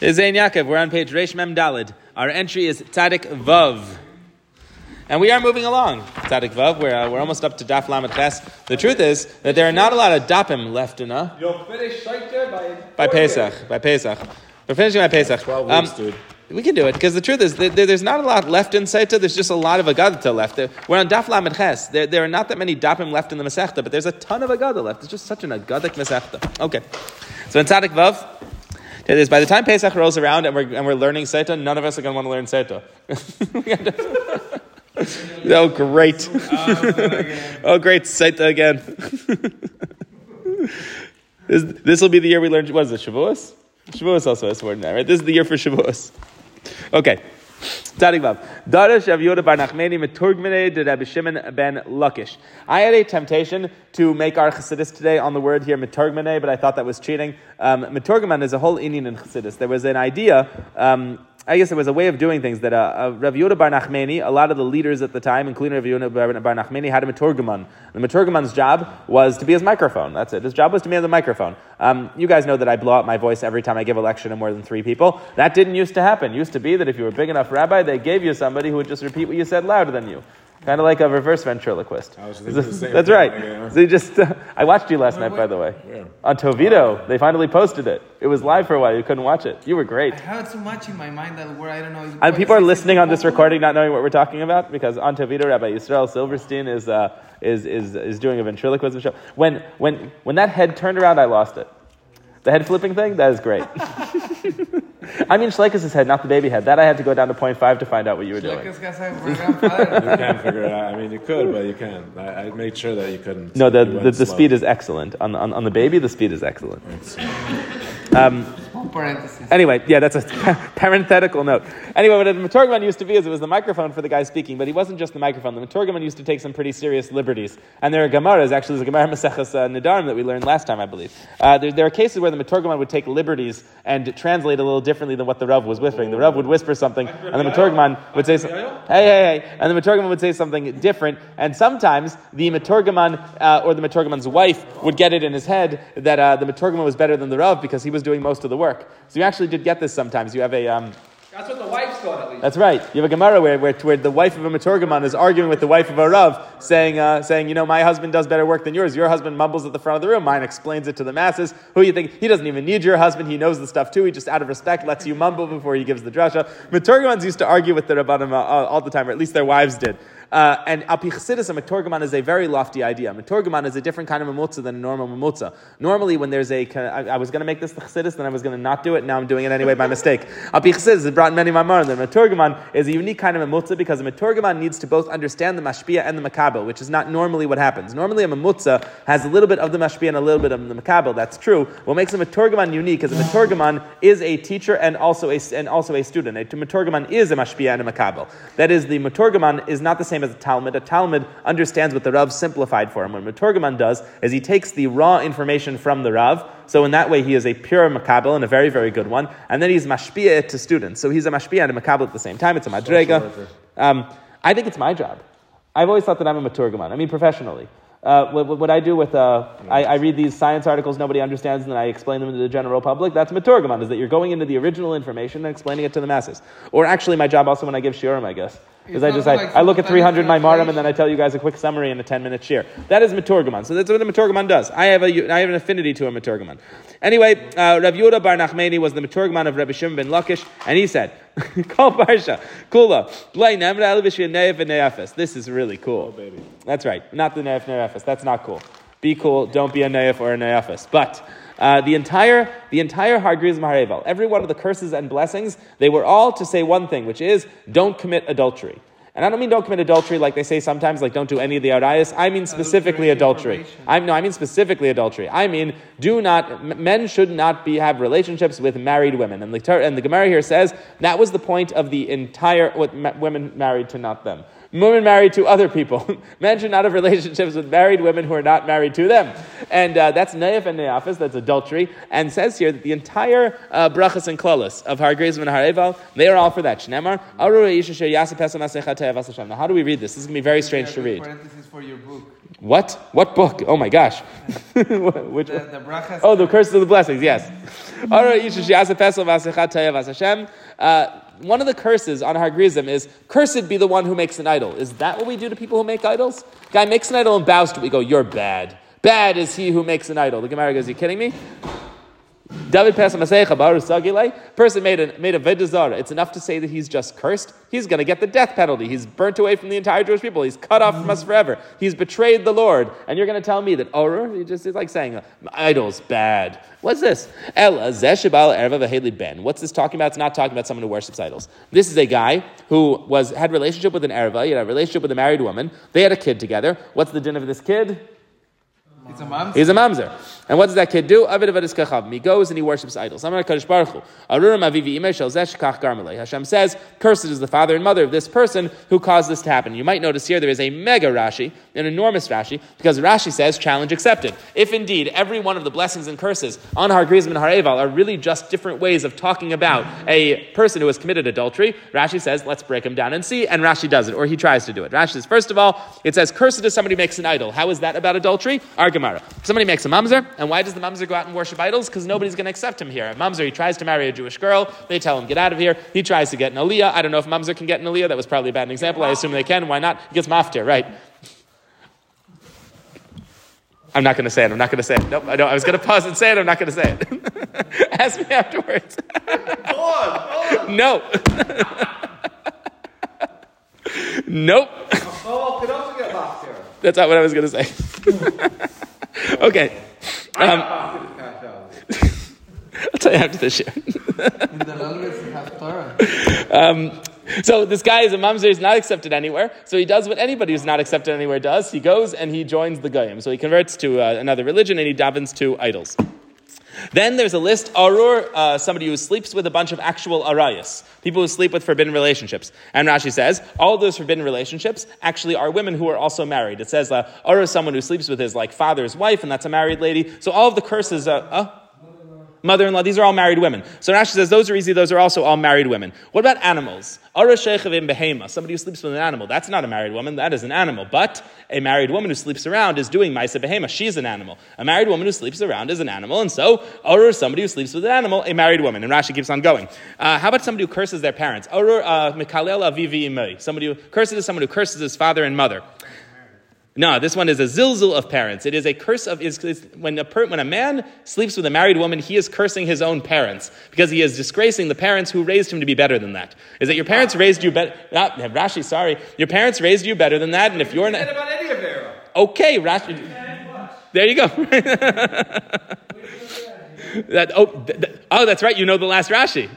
Is Zain Yaakov. We're on page Reish Mem Dalid. Our entry is Tzadik Vav. And we are moving along. Tzadik Vav, we're, uh, we're almost up to Daf Lamed Ches. The truth is that there are not a lot of Dapim left in uh, You'll finish Saita by by Pesach. By Pesach. We're finishing by Pesach. 12 Um, dude. We can do it because the truth is that there- there's not a lot left in Saita. There's just a lot of Agadata left. There- We're on Daf Lamed Ches. There, there are not that many Dapim left in the Masechta, but there's a ton of Agada left. It's just such an Agadic Masechta. Okay. So in Tzadik Vav, it is by the time Pesach rolls around and we're, and we're learning Saita, none of us are going to want to learn Saita. oh, great. oh, great. Saita again. this, this will be the year we learn, what is it, Shavuos? Shavuos also has word in that, right? This is the year for Shavuos. Okay. Yehuda Bar Nachmeni de Rabbi Shimon ben. I had a temptation to make our Chassidus today on the word here Meturgmene, but I thought that was cheating. Um, is a whole Indian in Chassidus. There was an idea. Um, I guess it was a way of doing things that uh, uh, Rav Yehuda Bar Nachmeni, a lot of the leaders at the time, including Rav Yehuda Bar, Nachmeni, had a Meturgaman. The Meturgaman's job was to be his microphone. That's it. His job was to be the microphone. Um, you guys know that I blow out my voice every time I give a lecture to more than three people. That didn't used to happen. It used to be that if you were a big enough rabbi, they gave you somebody who would just repeat what you said louder than you. Kind of like a reverse ventriloquist. I was thinking the same That's thing, right. yeah. So you just, I watched you last night, by the way. Yeah. On Tovito, they finally posted it. It was live for a while. You couldn't watch it. You were great. I had so much in my mind that where I don't know. And people are listening on this recording not knowing what we're talking about because on Tavita, Rabbi Yisrael Silverstein is, uh, is, is, is doing a ventriloquism show. When, when, when that head turned around, I lost it. The head flipping thing, that is great. I mean, Schleikus' head, not the baby head. That I had to go down to point five to find out what you were doing. Like, es que my grandfather. You can't figure it out. I mean, you could, but you can't. I, I made sure that you couldn't. No, the, the, the slow. speed is excellent. On, on, on the baby, the speed is excellent. Um, Small parenthesis. Anyway, yeah, that's a parenthetical note. Anyway, what a Maturgaman used to be is it was the microphone for the guy speaking, but he wasn't just the microphone. The Maturgaman used to take some pretty serious liberties. And there are Gemaras, actually, there's a Gemara Maseches uh, that we learned last time, I believe. Uh, there, there are cases where the Maturgaman would take liberties and translate a little differently than what the Rav was whispering. The Rav would whisper something, and the Maturgaman would say, hey, hey, hey, and the Maturgaman would say something different. And sometimes the Maturgaman uh, or the Maturgaman's wife would get it in his head that uh, the Maturgaman was better than the Rav because he was doing most of the work. So you actually did get this sometimes. You have a. Um, That's what the wives thought at least. that's right. You have a Gemara where, where, where the wife of a Maturgaman is arguing with the wife of a Rav, saying, uh, saying, you know, my husband does better work than yours. Your husband mumbles at the front of the room. Mine explains it to the masses. Who you think? He doesn't even need your husband. He knows the stuff too. He just, out of respect, lets you mumble before he gives the drasha. Maturgamans used to argue with the Rabbanim uh, all the time, or at least their wives did. Uh, and al a Maturgaman is a very lofty idea. A Maturgaman is a different kind of mamutza than a normal mamutza. Normally, when there's a, I, I was going to make this the chassidus, then I was going to not do it. Now I'm doing it anyway by mistake. Al pi chassidus, it brought many mamar. The Maturgaman is a unique kind of mamutza because a Maturgaman needs to both understand the mashpia and the makabel, which is not normally what happens. Normally, a mamutza has a little bit of the mashpia and a little bit of the makabel. That's true. What makes a Maturgaman unique is a Maturgaman is a teacher and also a, and also a student. A Maturgaman is a mashpia and a makabel. That is, the Maturgaman is not the same as a Talmid. A Talmid understands what the Rav simplified for him. What Maturgaman does is he takes the raw information from the Rav, so in that way he is a pure makabel and a very, very good one, and then he's mashpia to students. So he's a mashpia and a makabel at the same time. It's a madrega. Um, I think it's my job. I've always thought that I'm a Maturgaman. I mean, professionally. Uh, what, what I do with, uh, I, I read these science articles nobody understands and then I explain them to the general public. That's Maturgaman, is that you're going into the original information and explaining it to the masses. Or actually, my job also when I give shiurim, I guess. Because I just, also I, like I look at simultaneous 300 my marim and then I tell you guys a quick summary in a 10 minute share. That is Maturgaman. So that's what a Maturgaman does. I have, a, I have an affinity to a Maturgaman. Anyway, uh, Rav Yehuda Bar Nachmeni was the Maturgaman of Rabbi Shimon ben Lakish, and he said, Call Parsha, Kula, Blay Nemra Elevishia Neif and Neafis. This is really cool. baby. That's right. Not the Neif Neafis. That's not cool. Be cool. Don't be a Neif or a Neafis. But uh, the entire the entire Hargriz Mahareval, every one of the curses and blessings, they were all to say one thing, which is don't commit adultery. And I don't mean don't commit adultery like they say sometimes, like don't do any of the arayas. I mean specifically adultery. Adulteration. I no, I mean specifically adultery. I mean do not m- men should not be have relationships with married women. And the and the Gemara here says that was the point of the entire what ma- women married to not them. Women married to other people. Men should not have relationships with married women who are not married to them. And uh, that's Neif and Neafis, that's adultery. And says here that the entire uh, brachas and klalas of Har Hargreaves and Har Eval, they are all for that. Shnemar, Arura Yisha Sheh Yaseh Pesach Masechat Te'evas Hashem. Now, how do we read this? This is going to be very strange to read. Parenthesis for your book. What? What book? Oh my gosh. Which The, the brachas. Oh, the curses of the blessings, yes. All right, Yisha Pesel Vasechat Taya Vas Uh, One of the curses on Har is, cursed be the one who makes an idol. Is that what we do to people who make idols? Guy makes an idol and bows to it. We go, you're bad. Bad is he who makes an idol. The Gemara goes, are you kidding me? David Pesamasecha Baru Sagilei, person made a made a vedazara. It's enough to say that he's just cursed. He's going to get the death penalty. He's burnt away from the entire Jewish people. He's cut off from us forever. He's betrayed the Lord. And you're going to tell me that oh, Orur, he just is like saying, idols bad. What's this? Ella zeshibal erva v'heli ben. What's this talking about? It's not talking about someone who worships idols. This is a guy who was had relationship with an erva. He had a relationship with a married woman. They had a kid together. What's the din of this kid? It's a mom. He's a mamzer. And what does that kid do? Avid avad iskachav. He goes and he worships idols. Amar Kadosh Baruch Hu. Arurim avivi imei shel zeh shekach garmelei. Hashem says, cursed is the father and mother of this person who caused this to happen. You might notice here there is a mega Rashi, an enormous Rashi, because Rashi says challenge accepted. If indeed every one of the blessings and curses on Har Gerizim and Har Eval are really just different ways of talking about a person who has committed adultery, Rashi says, let's break him down and see, and Rashi does it, or he tries to do it. Rashi says, first of all, it says, cursed is somebody who makes an idol. How is that about adultery? Our Gemara. Somebody makes a mamzer, and why does the mamzer go out and worship idols? Because nobody's going to accept him here. A mamzer, he tries to marry a Jewish girl, they tell him, get out of here. He tries to get an aliyah. I don't know if mamzer can get an aliyah. That was probably a bad example. I assume they can. Why not? He gets maftir, right? I'm not going to say it. I'm not going to say it. Nope. I, don't, I was going to pause and say it. I'm not going to say it. Ask me afterwards. Go on, go on. no. nope. Oh, That's not what I was going to say. okay. Um, I'll tell you after this year. In the longest have Torah. Um, so this guy is a mamzer, he's not accepted anywhere. So he does what anybody who's not accepted anywhere does. He goes and he joins the goyim. So he converts to uh, another religion and he davens to idols. Then there's a list, arur, uh, somebody who sleeps with a bunch of actual arayas, people who sleep with forbidden relationships. And Rashi says, all those forbidden relationships actually are women who are also married. It says, uh, arur is someone who sleeps with his like father's wife, and that's a married lady. So all of the curses, uh, uh, mother-in-law, these are all married women. So Rashi says those are easy, those are also all married women. What about animals? Somebody who sleeps with an animal. That's not a married woman, that is an animal. But a married woman who sleeps around is doing maisa behema. She's an animal. A married woman who sleeps around is an animal, and so is somebody who sleeps with an animal, a married woman. And Rashi keeps on going. Uh, how about somebody who curses their parents? Ara uh, mikalel avivi. Somebody who curses is someone who curses his father and mother. No, this one is a zilzil of parents. It is a curse of is, when a per, when a man sleeps with a married woman, he is cursing his own parents because he is disgracing the parents who raised him to be better than that. Is that your parents raised you better? Not ah, Rashi, sorry, your parents raised you better than that, and if you're not about any of Era. okay, Rashi, there you go. that, oh, th- th- oh, that's right. You know the last Rashi.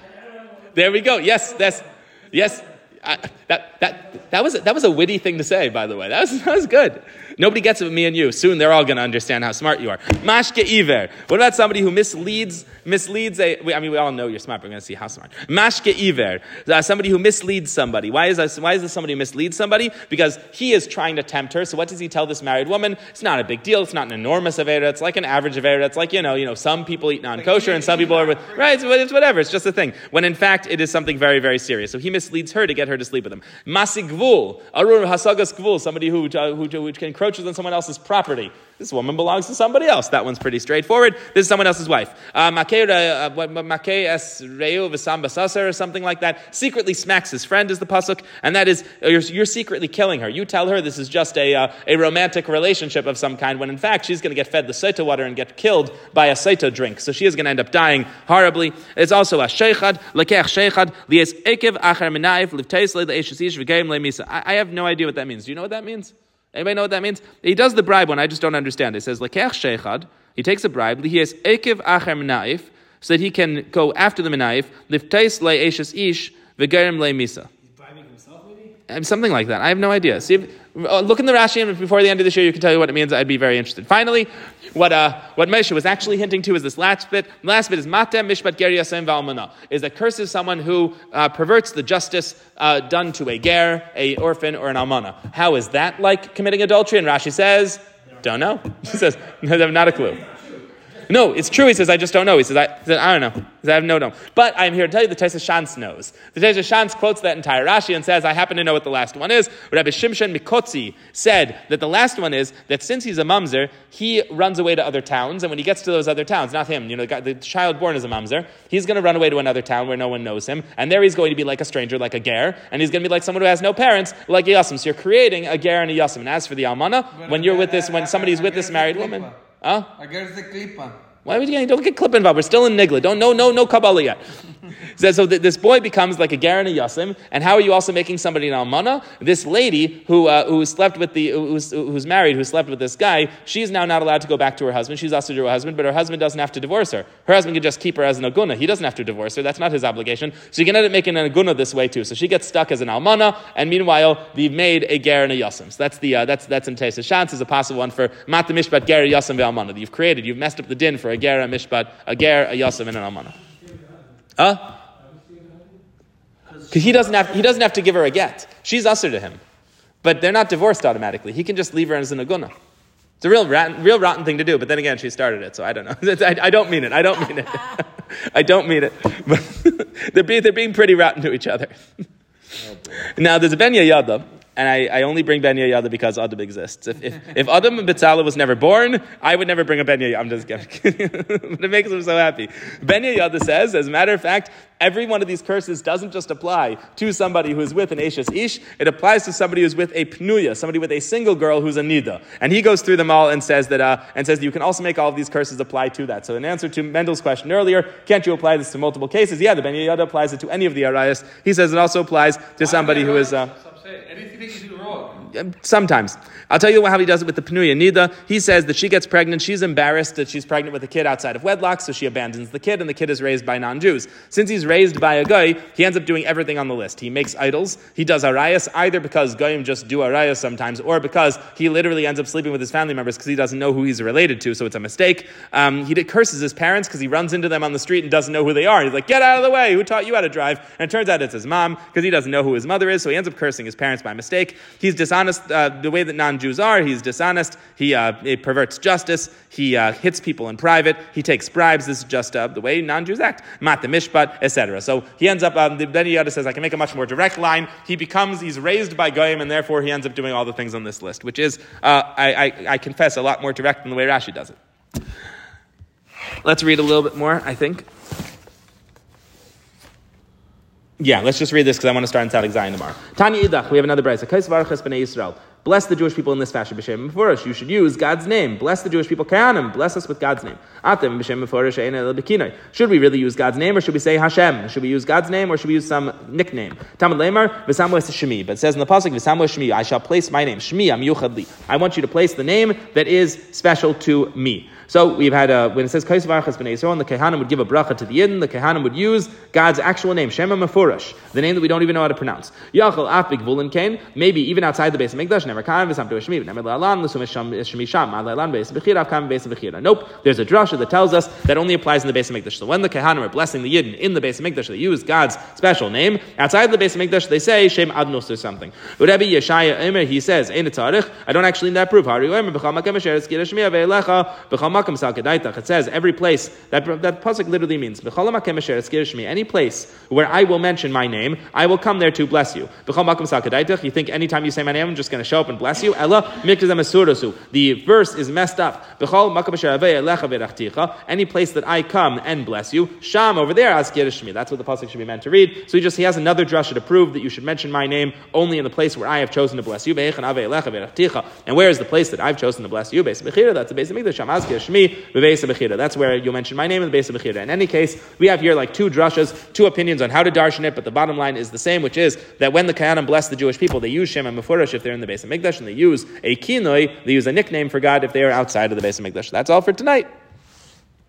There we go. Yes, that's yes. That, that, that, was, that was a witty thing to say, by the way. That was, that was good. Nobody gets it but me and you. Soon they're all going to understand how smart you are. Mashke Iver. What about somebody who misleads, misleads a, I mean, we all know you're smart, but we're going to see how smart. Mashke Iver. Uh, somebody who misleads somebody. Why is, this, why is this somebody who misleads somebody? Because he is trying to tempt her. So what does he tell this married woman? It's not a big deal. It's not an enormous Avera. It's like an average Avera. It's like, you know, you know, some people eat non-kosher and some people are with, right, it's, it's whatever. It's just a thing. When in fact, it is something very, very serious. So he misleads her to get her to sleep with him. Masig Gvul. Arur Hasagas Gvul. Somebody who, who, who encroaches on someone else's property. This woman belongs to somebody else. That one's pretty straightforward. This is someone else's wife. Uh, uh, or something like that. Secretly smacks his friend is the pasuk, and that is you're, you're secretly killing her. You tell her this is just a, uh, a romantic relationship of some kind, when in fact she's going to get fed the saita water and get killed by a saita drink. So she is going to end up dying horribly. It's also a sheikhad lekech sheikhad lies ekev achar menaif livteis le le'eshesish v'geim. I I have no idea what that means. Do you know what that means? Anybody know what that means? He does the bribe one. I just don't understand. It says lekech sheikhad. He takes a bribe. He has ekev achar menaif so that he can go after the menaif. Lifteis le'eshes ish v'geim le'misa. Um, Something like that. I have no idea. See, if, uh, look in the Rashi, and before the end of the show, you can tell you what it means. I'd be very interested. Finally, what uh, what Moshe was actually hinting to is this last bit. The last bit is matem mishpat ger yasem v'almana, is that curses someone who uh, perverts the justice uh, done to a ger, a orphan, or an almana. How is that like committing adultery? And Rashi says, don't know. He says, I have not a clue. No, it's true. He says, I just don't know. He says, I, he said, I don't know. He said, I have no know. But I'm here to tell you the Taisa Shans knows. The Taisa Shans quotes that entire Rashi and says, I happen to know what the last one is. Rabbi Shimshon Mikotzi said that the last one is that since he's a mamzer, he runs away to other towns, and when he gets to those other towns, not him, you know, the, guy, the child born is a mamzer, he's going to run away to another town where no one knows him, and there he's going to be like a stranger, like a ger, and he's going to be like someone who has no parents, like a yasim. So you're creating a ger and a yasim. And as for the almana, when you're with this, when somebody's with this married woman, huh? I guess the. Why would you get, don't get clip involved? We're still in Nigla. Don't no no no Kabbalah yet. so, so th- this boy becomes like a Garan and a Yasim, and how are you also making somebody an almana? This lady who uh, who slept with the who's, who's married, who slept with this guy, she's now not allowed to go back to her husband. She's also to her husband, but her husband doesn't have to divorce her. Her husband can just keep her as an aguna. He doesn't have to divorce her. That's not his obligation. So you can end up making an aguna this way too. So she gets stuck as an almana, and meanwhile they've made a Ger and a Yasim. So that's the uh, that's that's in Tesa Shans is a possible one for Mat Mishpat Ger Yasim that you've created. You've messed up the din for a Ger, a Mishpat, a Ger, a Yasim, and an almana. Huh? Because he doesn't have he doesn't have to give her a get. She's usher to him, but they're not divorced automatically. He can just leave her as an aguna. It's a real rotten, real rotten thing to do. But then again, she started it, so I don't know. I, I don't mean it. I don't mean it. I don't mean it. But they're being, they're being pretty rotten to each other. Oh, now there's a Ben Yehoyada. And I, I only bring Ben Yehoyada because Adam exists. If, if, if Adam and Betzalel was never born, I would never bring a Ben Yehoyada. I'm just kidding. but it makes him so happy. Ben Yehoyada says, as a matter of fact, every one of these curses doesn't just apply to somebody who's with an Ashes Ish, it applies to somebody who's with a Pnuya, somebody with a single girl who's a Nida. And he goes through them all and says that, uh, and says that you can also make all of these curses apply to that. So in answer to Mendel's question earlier, can't you apply this to multiple cases? Yeah, the Ben Yehoyada applies it to any of the Arayas. He says it also applies to somebody who is. Uh, Είναι επιτυχημένο. Sometimes. I'll tell you how he does it with the Penuya Nida. He says that she gets pregnant, she's embarrassed that she's pregnant with a kid outside of wedlock, so she abandons the kid, and the kid is raised by non Jews. Since he's raised by a guy, he ends up doing everything on the list. He makes idols, he does arayas, either because goyim just do arayas sometimes, or because he literally ends up sleeping with his family members because he doesn't know who he's related to, so it's a mistake. Um, he curses his parents because he runs into them on the street and doesn't know who they are. He's like, Get out of the way, who taught you how to drive? And it turns out it's his mom because he doesn't know who his mother is, so he ends up cursing his parents by mistake. He's dishonest uh, the way that non Jews are. He's dishonest. He, uh, perverts justice. He uh, hits people in private. He takes bribes. This is just uh, the way non Jews act. Mat the mishpat, etc. So he ends up, um, the Ben Yehoyada says, I can make a much more direct line. He becomes, he's raised by Goyim, and therefore he ends up doing all the things on this list, which is, uh, I, I, I confess, a lot more direct than the way Rashi does it. Let's read a little bit more, I think. Yeah, let's just read this because I want to start in Tzadik Zayin tomorrow. Tanya Idach, we have another brayse. Kais varachas b'nei Yisrael. Bless the Jewish people in this fashion. B'shem Meforish. You should use God's name. Bless the Jewish people. Kayanim. Bless us with God's name. Atem b'shem Meforish. Should we really use God's name or should we say Hashem? Should we use God's name or should we use some nickname? Tamad Lemar v'samu es Shemi. But it says in the pasuk v'samu es Shemi. I shall place my name. Shemi am yuchadli. I want you to place the name that is special to me. So we've had a, when it says Kais Varachas B'nai Yisrael, the Kehanim would give a bracha to the Yidden, the Kehanim would use God's actual name, Shema Mefurash, the name that we don't even know how to pronounce. Yachal Afik Vulin maybe even outside the Beis HaMikdash, Nope, there's a drasha that tells us that only applies in the Beis HaMikdash. So when the Kehanim are blessing the Yidden in the Beis HaMikdash, they use God's special name. Outside the Beis HaMikdash, they say Shem Adnos or something. Rebbe Yeshaya Emer, he says, Ein Tzarich, I don't actually need that proof. B'chal B'chal. It says every place that that pasuk literally means any place where I will mention my name, I will come there to bless you. You think anytime you say my name, I'm just going to show and bless you? Ella The verse is messed up. Any place that I come and bless you, Sham over there, That's what the pasuk should be meant to read. So he just he has another drasha to prove that you should mention my name only in the place where I have chosen to bless you. And where is the place that I've chosen to bless you? That's the base of Mikdash. That's where you'll mention my name in the Beis HaBechira. In any case, we have here like two drushas, two opinions on how to darshan it, but the bottom line is the same, which is that when the Kayanim bless the Jewish people, they use Shem and Mefurish if they're in the base of Mikdash, and they use a kinoi, they use a nickname for God if they are outside of the Beis HaMikdash. That's all for tonight.